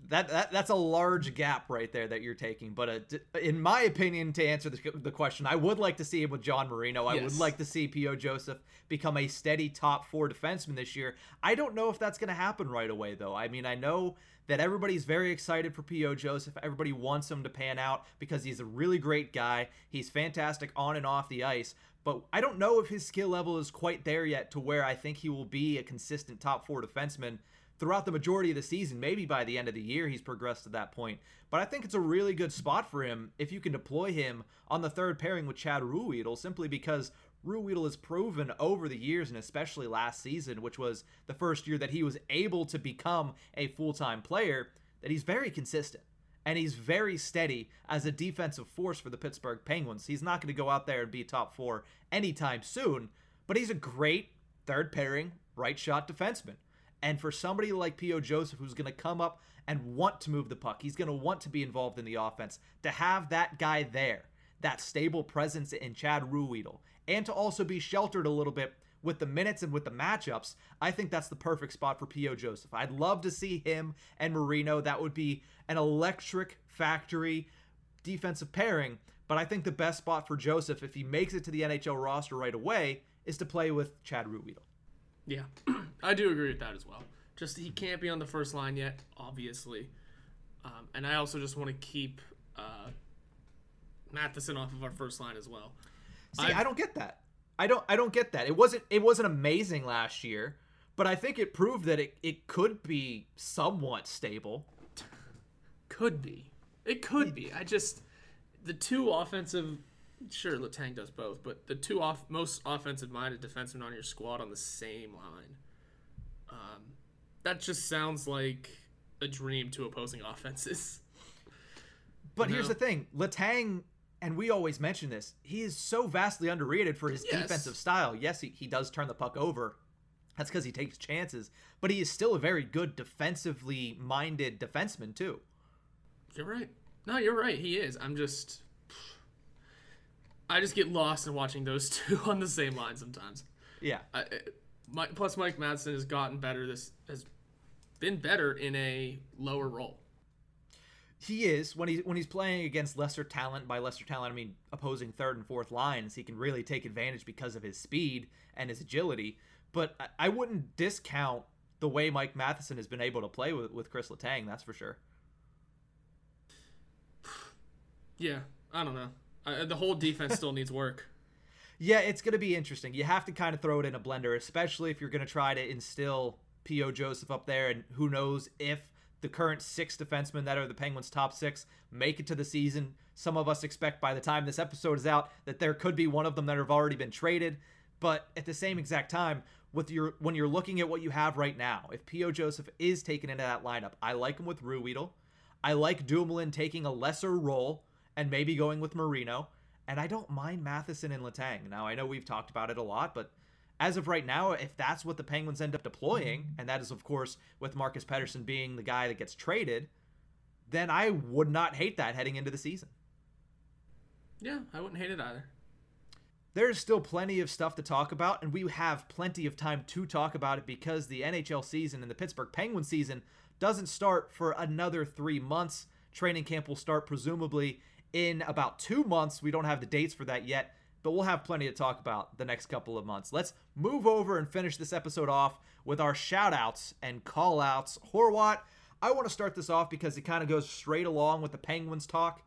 that, that that's a large gap right there that you're taking. But uh, in my opinion, to answer the, the, question, I would like to see him with John Marino. I yes. would like to see P.O. Joseph become a steady top four defenseman this year. I don't know if that's going to happen right away, though. I mean, I know that everybody's very excited for P.O. Joseph. Everybody wants him to pan out because he's a really great guy. He's fantastic on and off the ice. But I don't know if his skill level is quite there yet to where I think he will be a consistent top four defenseman throughout the majority of the season. Maybe by the end of the year, he's progressed to that point. But I think it's a really good spot for him if you can deploy him on the third pairing with Chad Ruhwedel, simply because Ruhwedel has proven over the years, and especially last season, which was the first year that he was able to become a full time player, that he's very consistent and he's very steady as a defensive force for the Pittsburgh Penguins. He's not going to go out there and be top four anytime soon, but he's a great third pairing right shot defenseman. And for somebody like P.O. Joseph, who's going to come up and want to move the puck, he's going to want to be involved in the offense, to have that guy there, that stable presence in Chad Ruhwedel, and to also be sheltered a little bit with the minutes and with the matchups, I think that's the perfect spot for P.O. Joseph. I'd love to see him and Marino. That would be an electric factory defensive pairing. But I think the best spot for Joseph, if he makes it to the NHL roster right away, is to play with Chad Ruhwedel. Yeah, I do agree with that as well. Just he can't be on the first line yet, obviously. Um, and I also just want to keep uh, Matheson off of our first line as well. See, I've, I do not get that. I don't. I don't get that. It wasn't. It wasn't amazing last year, but I think it proved that it, it could be somewhat stable. Could be. It could be. I just the two offensive. Sure, Letang does both, but the two off most offensive minded defensemen on your squad on the same line. That just sounds like a dream to opposing offenses. But you here's know? the thing: Letang, and we always mention this, he is so vastly underrated for his yes. defensive style. Yes, he, he does turn the puck over. That's because he takes chances, but he is still a very good defensively minded defenseman, too. You're right. No, you're right. He is. I'm just. I just get lost in watching those two on the same line sometimes. Yeah. I, my, plus, Mike Matheson has gotten better. This has been better in a lower role he is when he when he's playing against lesser talent. By lesser talent, I mean opposing third and fourth lines. He can really take advantage because of his speed and his agility. But I, I wouldn't discount the way Mike Matheson has been able to play with with Chris Letang. That's for sure. Yeah, I don't know. Uh, the whole defense still needs work. Yeah, it's going to be interesting. You have to kind of throw it in a blender, especially if you're going to try to instill P.O. Joseph up there, and who knows if the current six defensemen that are the Penguins' top six make it to the season. Some of us expect by the time this episode is out that there could be one of them that have already been traded. But at the same exact time, with your when you're looking at what you have right now, if P.O. Joseph is taken into that lineup, I like him with Ruhwedel. I like Dumoulin taking a lesser role and maybe going with Marino. And I don't mind Matheson and Letang. Now I know we've talked about it a lot, but as of right now, if that's what the Penguins end up deploying, mm-hmm. and that is, of course, with Marcus Pettersson being the guy that gets traded, then I would not hate that heading into the season. Yeah, I wouldn't hate it either. There's still plenty of stuff to talk about, and we have plenty of time to talk about it because the NHL season and the Pittsburgh Penguins season doesn't start for another three months. Training camp will start presumably in about two months. We don't have the dates for that yet but we'll have plenty to talk about the next couple of months. Let's move over and finish this episode off with our shout outs and call outs. Horwat, I want to start this off because it kind of goes straight along with the Penguins talk.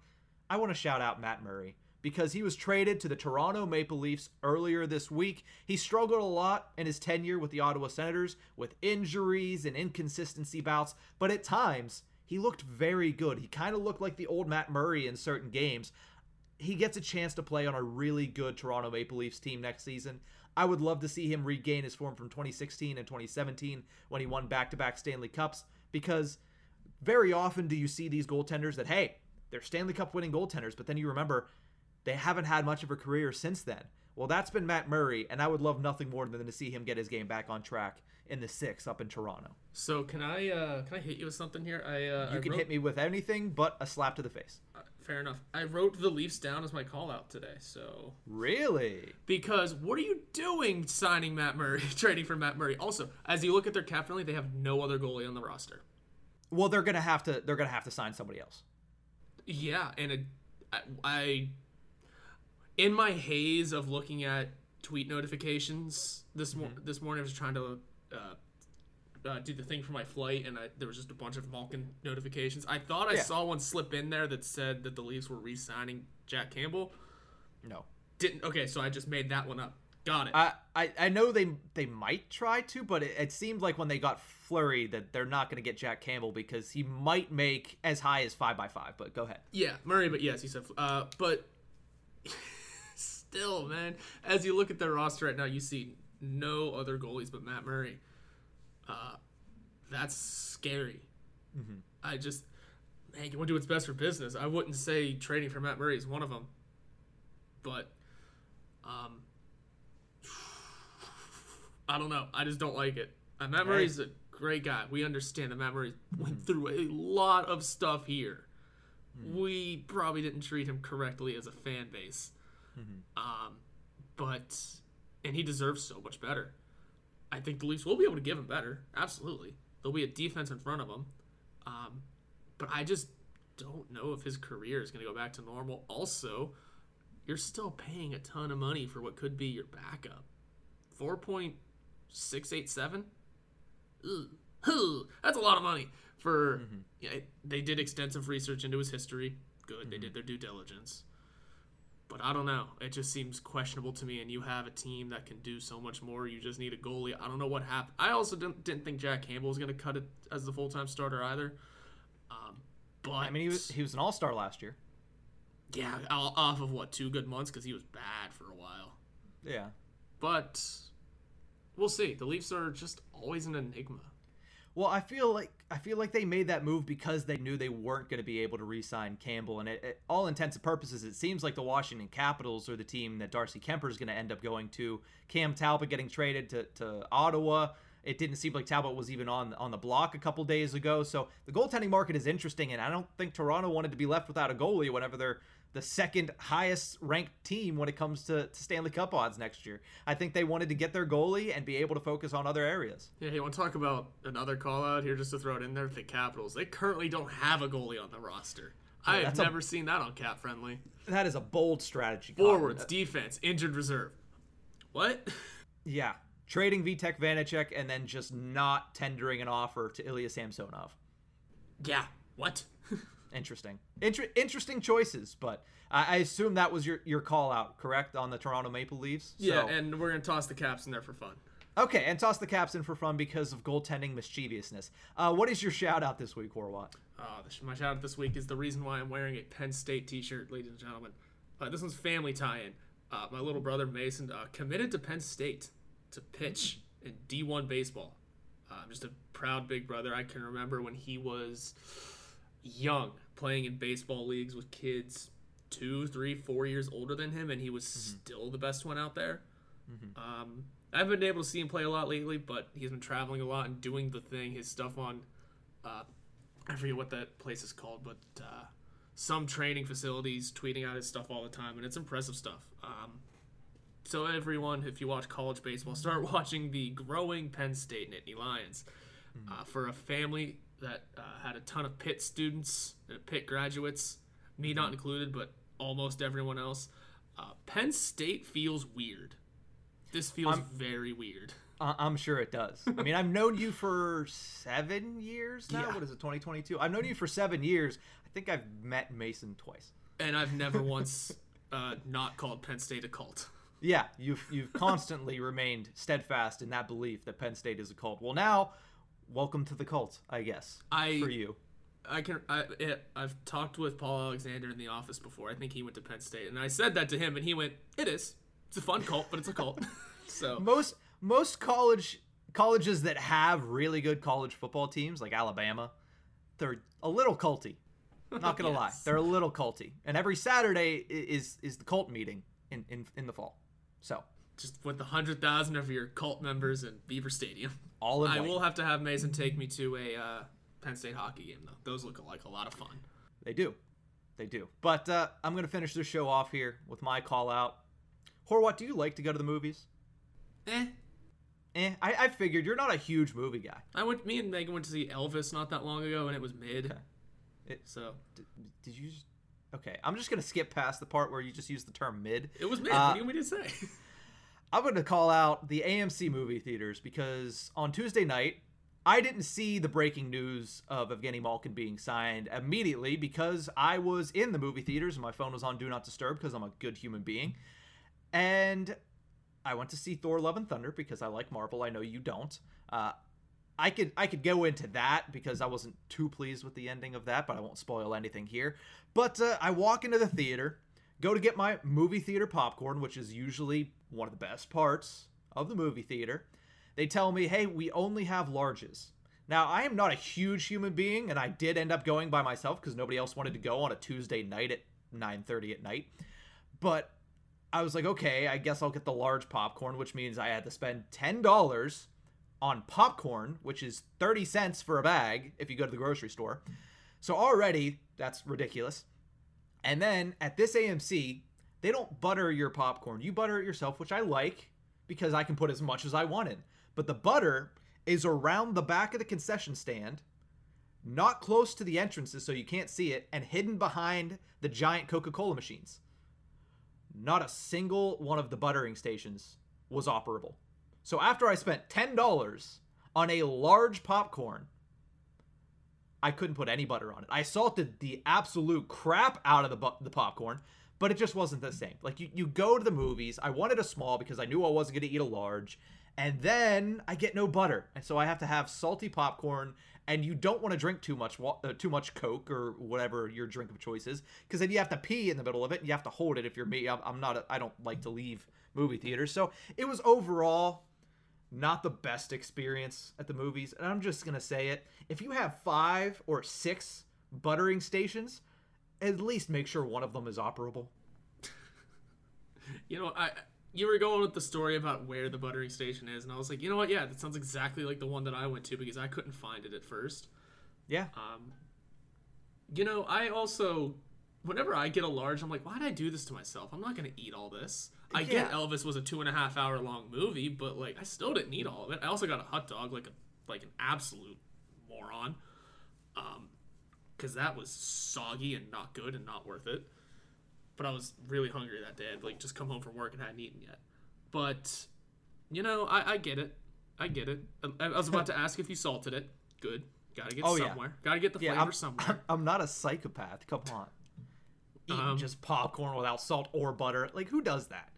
I want to shout out Matt Murray because he was traded to the Toronto Maple Leafs earlier this week. He struggled a lot in his tenure with the Ottawa Senators with injuries and inconsistency bouts, but at times he looked very good. He kind of looked like the old Matt Murray in certain games he gets a chance to play on a really good Toronto Maple Leafs team next season. I would love to see him regain his form from 2016 and 2017 when he won back-to-back Stanley Cups because very often do you see these goaltenders that hey, they're Stanley Cup winning goaltenders, but then you remember they haven't had much of a career since then. Well, that's been Matt Murray, and I would love nothing more than to see him get his game back on track in the six up in Toronto. So can I uh, can I hit you with something here? I uh, you I can wrote... hit me with anything but a slap to the face. Fair enough. I wrote the Leafs down as my call out today. So really, because what are you doing signing Matt Murray, trading for Matt Murray? Also, as you look at their cap friendly, they have no other goalie on the roster. Well, they're gonna have to. They're gonna have to sign somebody else. Yeah, and a, I, I in my haze of looking at tweet notifications this mm-hmm. this morning, I was trying to uh, uh, do the thing for my flight, and I, there was just a bunch of Malkin notifications. I thought I yeah. saw one slip in there that said that the Leafs were re-signing Jack Campbell. No, didn't. Okay, so I just made that one up. Got it. I I, I know they they might try to, but it, it seemed like when they got Fleury that they're not going to get Jack Campbell because he might make as high as five by five. But go ahead. Yeah, Murray. But yes, he said. Uh, but still, man, as you look at their roster right now, you see no other goalies but Matt Murray. Uh, that's scary. Mm-hmm. I just, man, you want to do what's best for business. I wouldn't say trading for Matt Murray is one of them, but, um, I don't know. I just don't like it. Uh, Matt Murray's a great guy. We understand that Matt Murray went through a lot of stuff here. Mm-hmm. We probably didn't treat him correctly as a fan base. Mm-hmm. Um, but and he deserves so much better. I think the Leafs will be able to give him better. Absolutely, there'll be a defense in front of him. Um, but I just don't know if his career is going to go back to normal. Also, you're still paying a ton of money for what could be your backup. Four point six eight seven. That's a lot of money for. Mm-hmm. Yeah, they did extensive research into his history. Good, mm-hmm. they did their due diligence. But I don't know. It just seems questionable to me. And you have a team that can do so much more. You just need a goalie. I don't know what happened. I also didn't, didn't think Jack Campbell was going to cut it as the full time starter either. Um, but I mean, he was he was an all star last year. Yeah, off of what two good months because he was bad for a while. Yeah, but we'll see. The Leafs are just always an enigma. Well, I feel like I feel like they made that move because they knew they weren't going to be able to re-sign Campbell, and it, it, all intents and purposes, it seems like the Washington Capitals are the team that Darcy Kuemper is going to end up going to. Cam Talbot getting traded to, to Ottawa. It didn't seem like Talbot was even on on the block a couple days ago. So the goaltending market is interesting, and I don't think Toronto wanted to be left without a goalie whenever they're the second highest ranked team when it comes to, to, Stanley Cup odds next year. I think they wanted to get their goalie and be able to focus on other areas. Yeah, you want to talk about another call out here just to throw it in there? The Capitals. They currently don't have a goalie on the roster. Yeah, I have never a, seen that on Cap Friendly. That is a bold strategy. Forwards, defense, injured reserve. What? Yeah. Trading Vitek Vanacek and then just not tendering an offer to Ilya Samsonov. Yeah. What? Interesting. Inter- interesting choices, but I-, I assume that was your, your call out, correct, on the Toronto Maple Leafs? So. Yeah, and we're going to toss the caps in there for fun. Okay, and toss the caps in for fun because of goaltending mischievousness. Uh, what is your shout out this week, Horwat? Uh, my shout out this week is the reason why I'm wearing a Penn State t shirt, ladies and gentlemen. Uh, this one's family tie in. Uh, my little brother Mason uh, committed to Penn State to pitch in D1 baseball. Uh, I'm just a proud big brother. I can remember when he was young, playing in baseball leagues with kids two, three, four years older than him, and he was mm-hmm. still the best one out there. Mm-hmm. Um, I haven't been able to see him play a lot lately, but he's been traveling a lot and doing the thing. His stuff on, uh, I forget what that place is called, but uh, some training facilities, tweeting out his stuff all the time, and it's impressive stuff. Um, so everyone, if you watch college baseball, start watching the growing Penn State Nittany Lions. Mm-hmm. Uh, for a family that uh, had a ton of Pitt students, uh, Pitt graduates, me not included, but almost everyone else. Uh, Penn State feels weird. This feels I'm, very weird. I'm sure it does. I mean, I've known you for seven years now. Yeah. What is it, 2022? I've known you for seven years. I think I've met Mason twice, and I've never once uh, not called Penn State a cult. Yeah, you've you've constantly remained steadfast in that belief that Penn State is a cult. Well, now welcome to the cult, I guess. I for you. I can. I, it, I've talked with Paul Alexander in the office before. I think he went to Penn State, and I said that to him, and he went, "It is. It's a fun cult, but it's a cult." so most most college colleges that have really good college football teams, like Alabama, they're a little culty. Not gonna yes. lie, they're a little culty. And every Saturday is is the cult meeting in in, in the fall. So just with the hundred thousand of your cult members in Beaver Stadium. All in I white. will have to have Mason take me to a uh, Penn State hockey game though. Those look like a lot of fun. They do, they do. But uh, I'm gonna finish this show off here with my call out. Horwat, do you like to go to the movies? Eh. Eh, I, I figured you're not a huge movie guy. I went. Me and Megan went to see Elvis not that long ago, and it was mid. Okay. It, so, did, did you? Just, okay, I'm just gonna skip past the part where you just used the term mid. It was mid. Uh, what do you want me to say? I'm going to call out the AMC movie theaters because on Tuesday night, I didn't see the breaking news of Evgeny Malkin being signed immediately because I was in the movie theaters and my phone was on Do Not Disturb because I'm a good human being. And I went to see Thor: Love and Thunder because I like Marvel. I know you don't. Uh, I could I could go into that because I wasn't too pleased with the ending of that, but I won't spoil anything here. But uh, I walk into the theater go to get my movie theater popcorn, which is usually one of the best parts of the movie theater. They tell me, hey, we only have larges. Now, I am not a huge human being, and I did end up going by myself because nobody else wanted to go on a Tuesday night at 9:30 at night. But I was like, okay, I guess I'll get the large popcorn, which means I had to spend $10 on popcorn, which is 30 cents for a bag if you go to the grocery store. So already that's ridiculous. And then at this AMC, they don't butter your popcorn. You butter it yourself, which I like because I can put as much as I want in. But the butter is around the back of the concession stand, not close to the entrances so you can't see it, and hidden behind the giant Coca Cola machines. Not a single one of the buttering stations was operable. So after I spent $10 on a large popcorn, I couldn't put any butter on it. I salted the absolute crap out of the, bu- the popcorn, but it just wasn't the same. Like you, you go to the movies, I wanted a small because I knew I wasn't going to eat a large, and then I get no butter, and so I have to have salty popcorn. And you don't want to drink too much uh, too much Coke or whatever your drink of choice is, because then you have to pee in the middle of it. And you have to hold it if you're me. I'm, I'm not. I don't like to leave movie theaters, so it was overall not the best experience at the movies. And I'm just gonna say it: if you have five or six buttering stations, at least make sure one of them is operable. you know, I you were going with the story about where the buttering station is, and I was like, you know what? Yeah, that sounds exactly like the one that I went to because I couldn't find it at first. Yeah. Um. You know, I also, whenever I get a large, I'm like, why did I do this to myself? I'm not gonna eat all this. I yeah. get Elvis was a two and a half hour long movie, but like I still didn't eat all of it. I also got a hot dog, like a like an absolute moron, um, because that was soggy and not good and not worth it. But I was really hungry that day. I'd like just come home from work and hadn't eaten yet. But you know, I, I get it. I get it. I, I was about to ask if you salted it. Good. Got to get oh, somewhere. Yeah. Got to get the flavor yeah, I'm, somewhere. I'm not a psychopath. Come on. Eating um, just popcorn without salt or butter. Like who does that?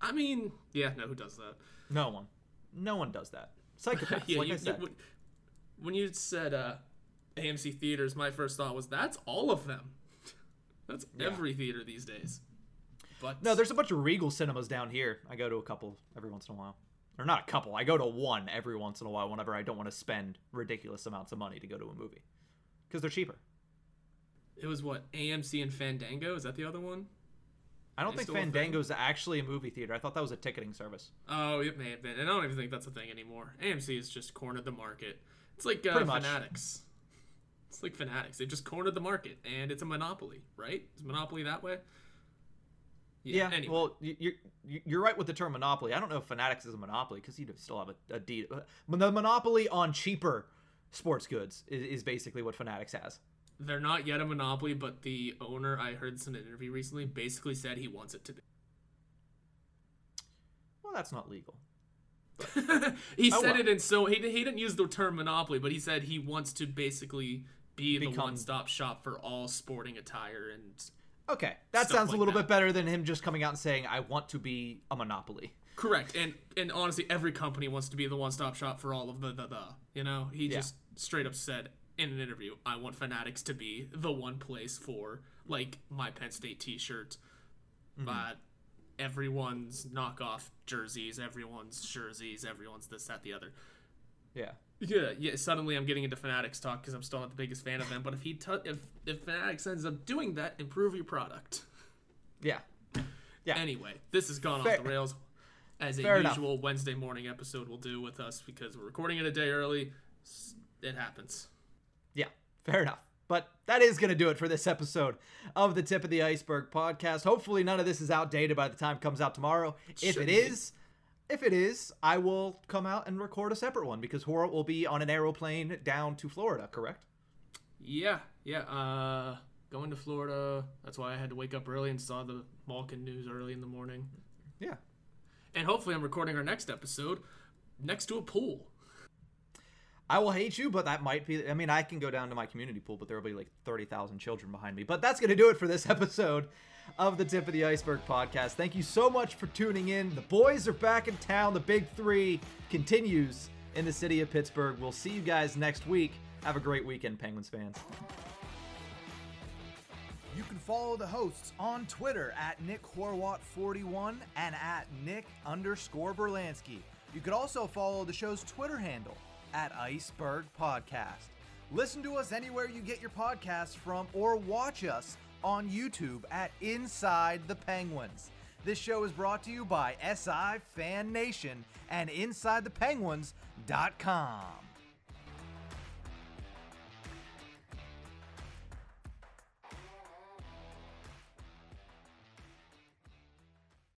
I mean, yeah, no, who does that? No one. No one does that. Psychopaths, yeah, like you, I said. You, when you said uh, AMC theaters, my first thought was that's all of them. that's yeah. every theater these days. But no, there's a bunch of Regal cinemas down here. I go to a couple every once in a while, or not a couple. I go to one every once in a while whenever I don't want to spend ridiculous amounts of money to go to a movie because they're cheaper. It was what AMC and Fandango. Is that the other one? I don't think Fandango's actually a movie theater. I thought that was a ticketing service. Oh, it may have been. And I don't even think that's a thing anymore. AMC has just cornered the market. It's like uh, Fanatics. It's like Fanatics. They've just cornered the market, and it's a monopoly, right? Is monopoly that way? Yeah. yeah anyway. Well, you're you're right with the term monopoly. I don't know if Fanatics is a monopoly because you still have a, a deed. Uh, the monopoly on cheaper sports goods is, is basically what Fanatics has they're not yet a monopoly, but the owner, I heard this in an interview recently, basically said he wants it to be. Well, that's not legal. he oh, said well. it in so he, he didn't use the term monopoly, but he said he wants to basically be Become... the one-stop shop for all sporting attire and. Okay, that sounds like a little that. bit better than him just coming out and saying, "I want to be a monopoly." Correct, and and honestly, every company wants to be the one-stop shop for all of the the, the you know. He yeah. just straight up said in an interview, I want Fanatics to be the one place for like my Penn State T-shirt, mm-hmm. but everyone's knockoff jerseys, everyone's jerseys, everyone's this, that, the other. Yeah. Yeah, yeah. Suddenly, I'm getting into Fanatics talk because I'm still not the biggest fan of them. But if he, t- if if Fanatics ends up doing that, improve your product. Yeah. Yeah. Anyway, this has gone Fair. off the rails, as a Fair usual enough. Wednesday morning episode will do with us because we're recording it a day early. It happens. Yeah, fair enough. But that is going to do it for this episode of the Tip of the Iceberg podcast. Hopefully, none of this is outdated by the time it comes out tomorrow. It if it be. is, if it is, I will come out and record a separate one because Horror will be on an aeroplane down to Florida, correct? Yeah, yeah. Uh, going to Florida. That's why I had to wake up early and saw the Malkin news early in the morning. Yeah. And hopefully, I'm recording our next episode next to a pool. I will hate you, but that might be. I mean, I can go down to my community pool, but there will be like 30,000 children behind me. But that's going to do it for this episode of the Tip of the Iceberg podcast. Thank you so much for tuning in. The boys are back in town. The big three continues in the city of Pittsburgh. We'll see you guys next week. Have a great weekend, Penguins fans. You can follow the hosts on Twitter at Nick Horwat41 and at Nick underscore Berlansky. You could also follow the show's Twitter handle at Iceberg Podcast. Listen to us anywhere you get your podcasts from or watch us on YouTube at Inside the Penguins. This show is brought to you by SI Fan Nation and InsideThePenguins.com.